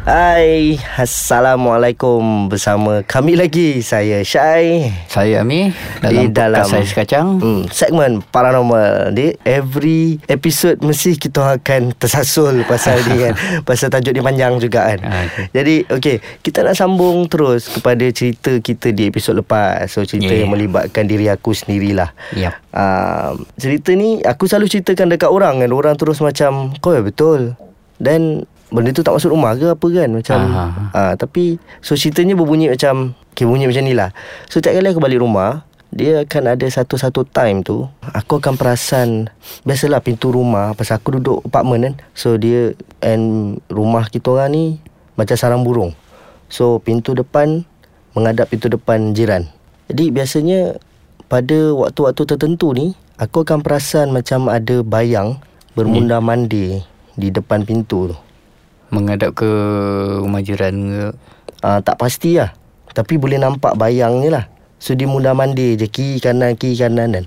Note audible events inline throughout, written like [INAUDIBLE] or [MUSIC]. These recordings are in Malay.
Hai, Assalamualaikum. Bersama kami lagi Saya Syai. Saya Ami Dalam, Di dalam- podcast Saiz Kacang hmm, Segmen Paranormal. Di every episode Mesti kita akan tersasul Pasal ni kan. [LAUGHS] Pasal tajuk ni panjang juga kan. Ah, okey. Jadi okay Kita nak sambung terus Kepada cerita kita di episod lepas. So cerita Yeah. yang melibatkan diri aku sendirilah. Yap. uh, Cerita ni Aku selalu ceritakan dekat orang kan. Orang terus macam Kau ya betul? Dan Benda tu tak masuk rumah ke apa kan Macam Aha. uh, Tapi So ceritanya berbunyi macam Okay bunyi macam ni lah. So setiap kali aku balik rumah Dia akan ada satu-satu time tu Aku akan perasan Biasalah pintu rumah Pasal aku duduk apartment kan So dia And rumah kita orang ni Macam sarang burung. So pintu depan Menghadap pintu depan jiran. Jadi biasanya Pada waktu-waktu tertentu ni Aku akan perasan macam ada bayang Bermundar mandir Di depan pintu tu Menghadap ke rumah jiran ke? Uh, Tak pasti lah Tapi boleh nampak bayangnya lah. So dia mundar mandir je Kiri kanan Kiri kanan kan.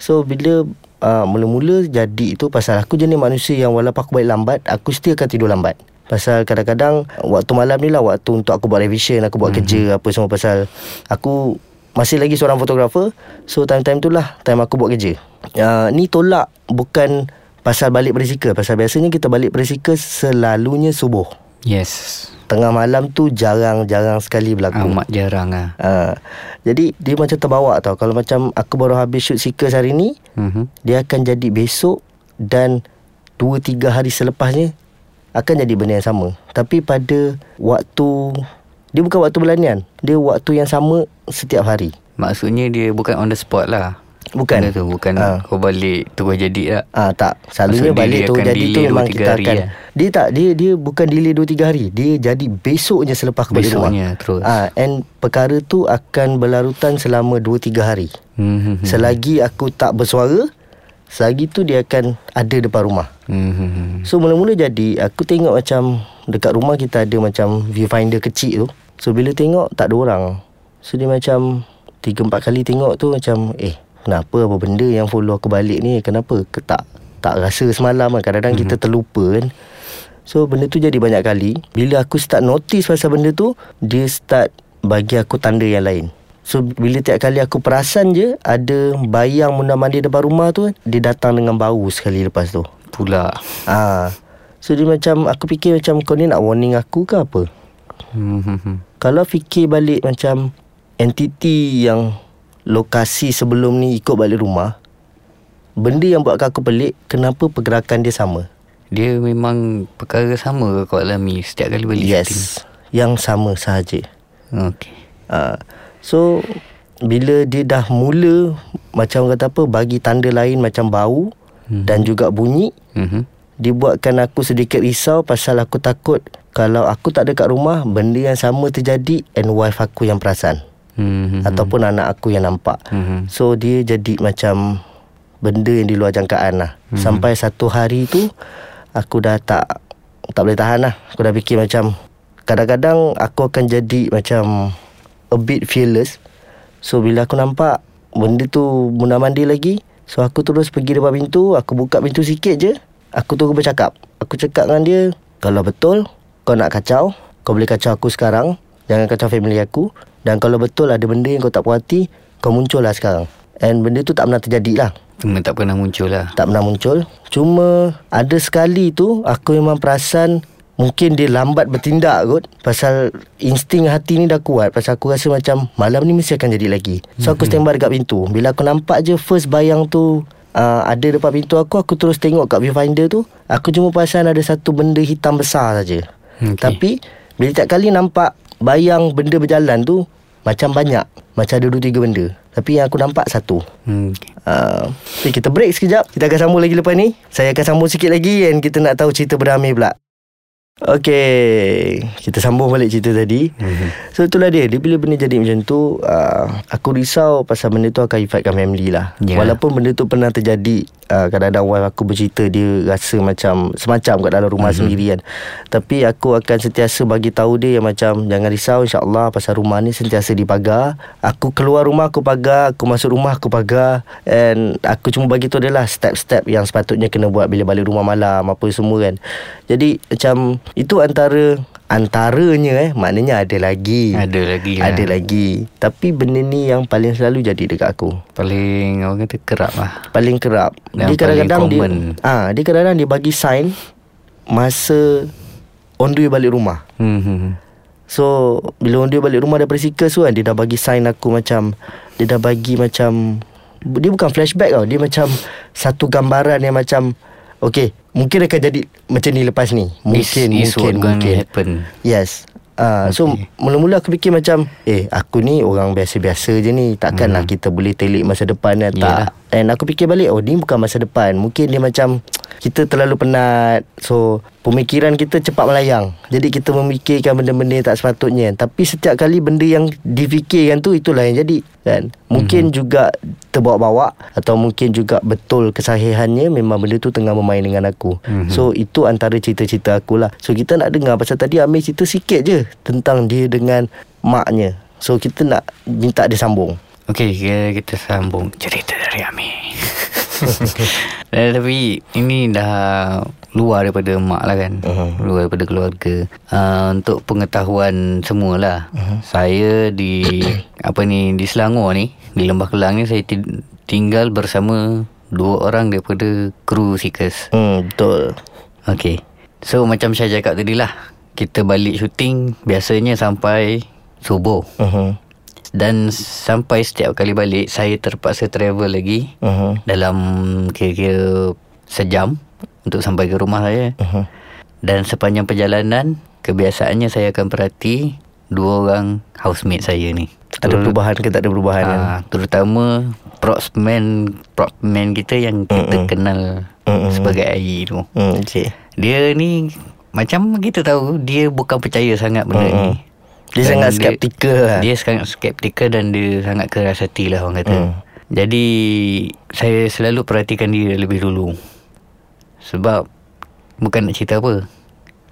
So bila uh, Mula-mula jadi tu Pasal aku jenis manusia yang Walaupun aku balik lambat Aku still akan tidur lambat. Pasal kadang-kadang Waktu malam ni lah Waktu untuk aku buat revision Aku buat mm-hmm. kerja Apa semua. Pasal Aku Masih lagi seorang fotografer. So time-time tu lah Time aku buat kerja. Uh, Ni tolak Bukan Pasal balik berisika Pasal biasanya kita balik berisika Selalunya subuh Yes Tengah malam tu jarang-jarang sekali berlaku. Amat jarang lah Ha, jadi dia macam terbawa tau. Kalau macam aku baru habis shoot Seekers hari ni, mm-hmm. dia akan jadi besok dan 2-3 hari selepasnya akan jadi benda yang sama. Tapi pada waktu dia bukan waktu berlanian. Dia waktu yang sama setiap hari. Maksudnya dia bukan on the spot lah Bukan. Benda tu Bukan Ah. kau balik terus jadi lah Ah tak, selalunya Maksud balik akan jadi tu memang 2-3 kita akan lah. Dia tak dia dia bukan delay 2 3 hari. Dia jadi besoknya selepas aku balik rumah. Besoknya terus. Ah and perkara tu akan berlarutan selama 2 3 hari. mm-hmm. Selagi aku tak bersuara Selagi tu dia akan ada depan rumah Mm-hmm. So mula-mula jadi Aku tengok macam Dekat rumah kita ada macam Viewfinder kecil tu So bila tengok tak ada orang So dia macam 3-4 kali tengok tu macam Eh kenapa apa benda yang follow aku balik ni? Kenapa ke tak tak rasa semalam kan? Kadang-kadang mm-hmm. kita terlupa kan? So benda tu jadi banyak kali. Bila aku start notice pasal benda tu Dia start bagi aku tanda yang lain. So bila tiap kali aku perasan je Ada bayang mundar mandir depan rumah tu kan, Dia datang dengan bau sekali lepas tu. Pula. Ah, So dia macam Aku fikir macam Kau ni nak warning aku ke apa? Mm-hmm. Kalau fikir balik macam Entiti yang Lokasi sebelum ni Ikut balik rumah Benda yang buat aku pelik Kenapa pergerakan dia sama Dia memang perkara sama ke kau alami Setiap kali balik Yes Yang sama sahaja shooting? Okay uh, So Bila dia dah mula Macam kata apa Bagi tanda lain macam bau hmm. Dan juga bunyi mm-hmm. Dia buatkan aku sedikit risau Pasal aku takut Kalau aku tak ada kat rumah Benda yang sama terjadi And wife aku yang perasan Mm-hmm. Ataupun anak aku yang nampak. Mhm. So dia jadi macam Benda yang di luar jangkaan lah. Sampai satu hari tu Aku dah tak Tak boleh tahan lah. Aku dah fikir macam Kadang-kadang aku akan jadi macam A bit fearless. So bila aku nampak Benda tu mundar mandir lagi So aku terus pergi depan pintu Aku buka pintu sikit je Aku terus bercakap. Aku cakap dengan dia Kalau betul Kau nak kacau Kau boleh kacau aku sekarang Jangan kacau family aku. Dan kalau betul ada benda yang kau tak puas hati Kau muncul lah sekarang. And benda tu tak pernah terjadi lah. Cuma tak pernah muncul lah. Tak pernah muncul. Cuma Ada sekali tu Aku memang perasan Mungkin dia lambat bertindak kot. Pasal Insting hati ni dah kuat. Pasal aku rasa macam Malam ni mesti akan jadi lagi. So aku standby dekat pintu. Bila aku nampak je First bayang tu uh, Ada depan pintu aku Aku terus tengok kat viewfinder tu. Aku cuma perasan ada satu benda hitam besar saja. Okey. Tapi Bila tiap kali nampak Bayang benda berjalan tu Macam banyak. Macam ada dua tiga benda. Tapi yang aku nampak satu. Hmm. Uh, okay, kita break sekejap. Kita akan sambung lagi lepas ni. Saya akan sambung sikit lagi And kita nak tahu cerita beramai pula Okay Kita sambung balik cerita tadi. Mm-hmm. So itulah dia. Dia bila benda jadi macam tu uh, Aku risau Pasal benda tu akan efekkan family lah. Ya. Walaupun benda tu pernah terjadi uh, Kadang-kadang wife aku bercerita Dia rasa macam Semacam kat dalam rumah mm-hmm. sendiri kan Tapi aku akan sentiasa bagi tahu dia Yang macam Jangan risau insyaAllah Pasal rumah ni sentiasa dipagar. Aku keluar rumah aku pagar. Aku masuk rumah aku pagar. And aku cuma bagi tahu dia lah Step-step yang sepatutnya kena buat Bila balik rumah malam Apa semua kan. Jadi macam Itu antara Antaranya eh. Maknanya ada lagi. Ada lagi lah. Ada lagi. Tapi benda ni yang paling selalu jadi dekat aku. Paling orang kata kerap lah. Paling kerap. Yang Dia kadang-kadang paling dia common. ah Dia kadang-kadang dia bagi sign Masa On the way balik rumah. Hmm, hmm. So Bila on the way balik rumah Daripada Seekers tu kan Dia dah bagi sign aku macam Dia dah bagi macam Dia bukan flashback tau. Dia macam Satu gambaran yang macam Okay Mungkin akan jadi Macam ni lepas ni Mungkin This is Mungkin what Mungkin happen Yes Uh, So Okay. mula-mula aku fikir macam Eh aku ni orang biasa-biasa je ni Takkanlah Hmm. kita boleh telik masa depan kan Yalah. And aku fikir balik Oh ni bukan masa depan. Mungkin dia macam Kita terlalu penat. So Pemikiran kita cepat melayang. Jadi kita memikirkan benda-benda yang tak sepatutnya. Tapi setiap kali benda yang difikirkan tu Itulah yang jadi kan? Mungkin Mhm. juga terbawa-bawa Atau mungkin juga betul kesahihannya Memang benda tu tengah bermain dengan aku. Mhm. So itu antara cerita-cerita aku lah So kita nak dengar Pasal tadi Amir cerita sikit je Tentang dia dengan maknya. So kita nak minta dia sambung Okey, kita, kita sambung cerita dari Amir. [LAUGHS] eh, tapi ini dah luar daripada mak lah kan. Mhm. Luar daripada keluarga. Uh, untuk pengetahuan semualah. Mhm. Saya di [COUGHS] apa ni di Selangor ni, di Lembah Kelang ni saya ti- tinggal bersama dua orang daripada kru Seekers. Hmm betul Okey. So macam saya cakap tadi lah. Kita balik syuting biasanya sampai subuh. uh-huh. Dan sampai setiap kali balik Saya terpaksa travel lagi Uh-huh. Dalam kira-kira sejam Untuk sampai ke rumah saya Uh-huh. Dan sepanjang perjalanan Kebiasaannya saya akan perhati Dua orang housemate saya ni Ada perubahan ke tak ada perubahan kan? Ah, Terutama Propsman Propman kita yang kita Mm-mm. kenal Mm-mm. Sebagai air tu Hmm okay. Dia ni Macam kita tahu Dia bukan percaya sangat benda Mm-mm. ni Dia Dan sangat skeptikal lah Dia sangat skeptikal dan dia sangat keras hati lah orang kata. Hmm. Jadi saya selalu perhatikan dia lebih dulu. Sebab bukan nak cerita apa.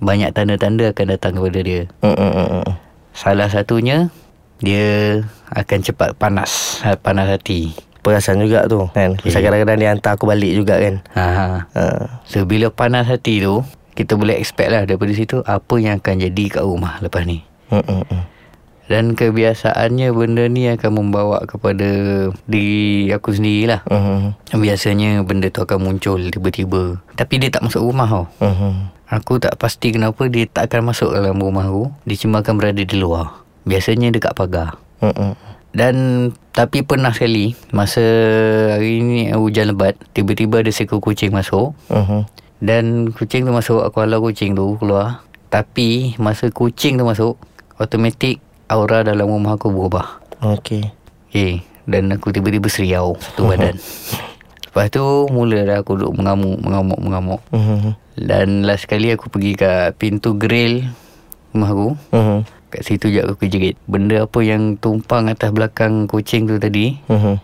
Banyak tanda-tanda akan datang kepada dia. Hmm, hmm, hmm, hmm. Salah satunya dia akan cepat panas, panas hati. Perasan juga tu kan Pasal Okay. kadang-kadang dia hantar aku balik juga kan Ha. ha. uh, So bila panas hati tu, kita boleh expect lah daripada situ apa yang akan jadi kat rumah lepas ni. Hmm. Dan kebiasaannya benda ni akan membawa kepada diri aku sendirilah. Hmm, Biasanya benda tu akan muncul tiba-tiba. Tapi dia tak masuk rumah tau. hmm. Aku tak pasti kenapa dia tak akan masuk dalam rumah aku. Dia cuma akan berada di luar. Biasanya dekat pagar. Hmm. Dan tapi pernah sekali masa hari ni hujan lebat, tiba-tiba ada seekor kucing masuk. Hmm, Dan kucing tu masuk, aku halau kucing tu keluar. Tapi masa kucing tu masuk, automatik aura dalam rumah aku berubah. Okay Okay Dan aku tiba-tiba seriau Satu badan [LAUGHS] Lepas tu Mulalah aku duduk mengamuk Mengamuk Mengamuk hmm, Dan last kali aku pergi kat Pintu grill Rumah aku hmm. Kat situ je aku kejerit Benda apa yang tumpang atas belakang kucing tu tadi Hmm,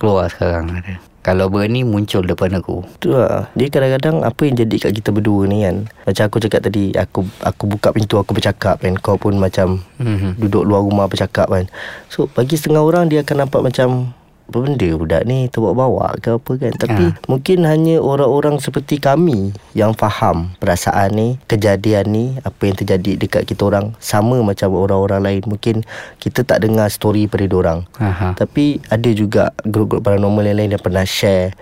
Keluar sekarang kata. Kalau berani muncul depan aku. Tu lah. Dia kadang-kadang Apa yang jadi kat kita berdua ni kan. Macam aku cakap tadi Aku aku buka pintu Aku bercakap kan. Kau pun macam Mhm. Duduk luar rumah bercakap kan. So bagi setengah orang Dia akan nampak macam Apa benda budak ni Terbawa-bawa ke apa kan Tapi Ha. mungkin hanya orang-orang seperti kami Yang faham Perasaan ni Kejadian ni Apa yang terjadi dekat kita orang Sama macam orang-orang lain Mungkin Kita tak dengar story pada orang Aha. tapi ada juga grup-grup paranormal yang lain yang pernah share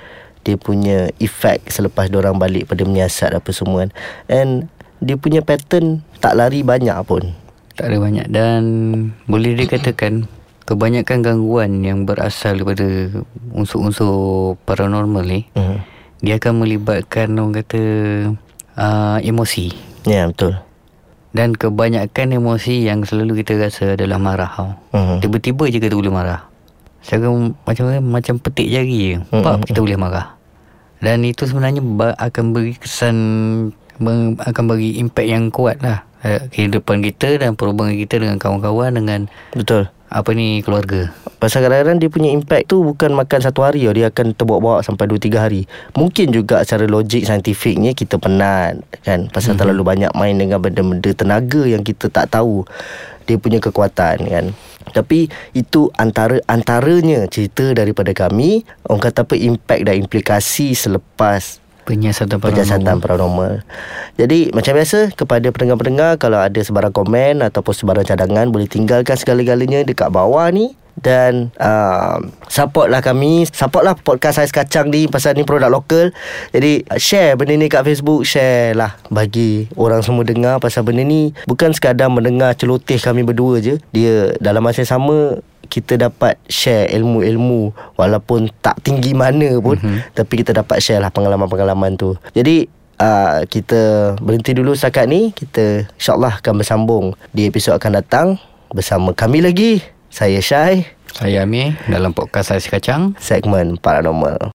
dia punya efek selepas orang balik pada menyiasat apa semua kan. And dia punya pattern tak lari banyak pun. Tak ada banyak Dan Boleh dikatakan Kebanyakan gangguan yang berasal daripada Unsur-unsur paranormal ni Hmm. Dia akan melibatkan orang kata uh, Emosi Ya, betul. Dan kebanyakan emosi yang selalu kita rasa adalah marah tau. Hmm. Tiba-tiba je kita boleh marah. Secara macam macam petik jari je. Hmm, Pap kita boleh marah. Dan itu sebenarnya akan beri kesan akan bagi impact yang kuat lah eh, kehidupan kita dan perhubungan kita dengan kawan-kawan dengan Betul apa ni keluarga. Pasal kadang-kadang dia punya impact tu bukan makan satu hari tau. Dia akan terbawa-bawa sampai 2-3 hari. Mungkin juga secara logik saintifiknya kita penat kan. Pasal mm-hmm. terlalu banyak main dengan benda-benda tenaga yang kita tak tahu dia punya kekuatan kan. Tapi itu antara antaranya cerita daripada kami. Orang kata apa impact dan implikasi selepas Penyiasatan penyiasatan paranormal. Jadi macam biasa kepada pendengar-pendengar kalau ada sebarang komen ataupun sebarang cadangan boleh tinggalkan segala-galanya dekat bawah ni. Dan uh, supportlah kami. Supportlah podcast Ais Kacang ni pasal ni produk lokal. Jadi share benda ni kat Facebook share lah bagi orang semua dengar pasal benda ni. Bukan sekadar mendengar celoteh kami berdua je. Dia dalam masa yang sama kita dapat share ilmu-ilmu walaupun tak tinggi mana pun mm-hmm. tapi kita dapat share lah pengalaman-pengalaman tu. Jadi uh, kita berhenti dulu setakat ni. Kita insyaAllah akan bersambung di episod akan datang bersama kami lagi. Saya Syai. Saya Amir dalam podcast Ais Kacang. Segmen Paranormal.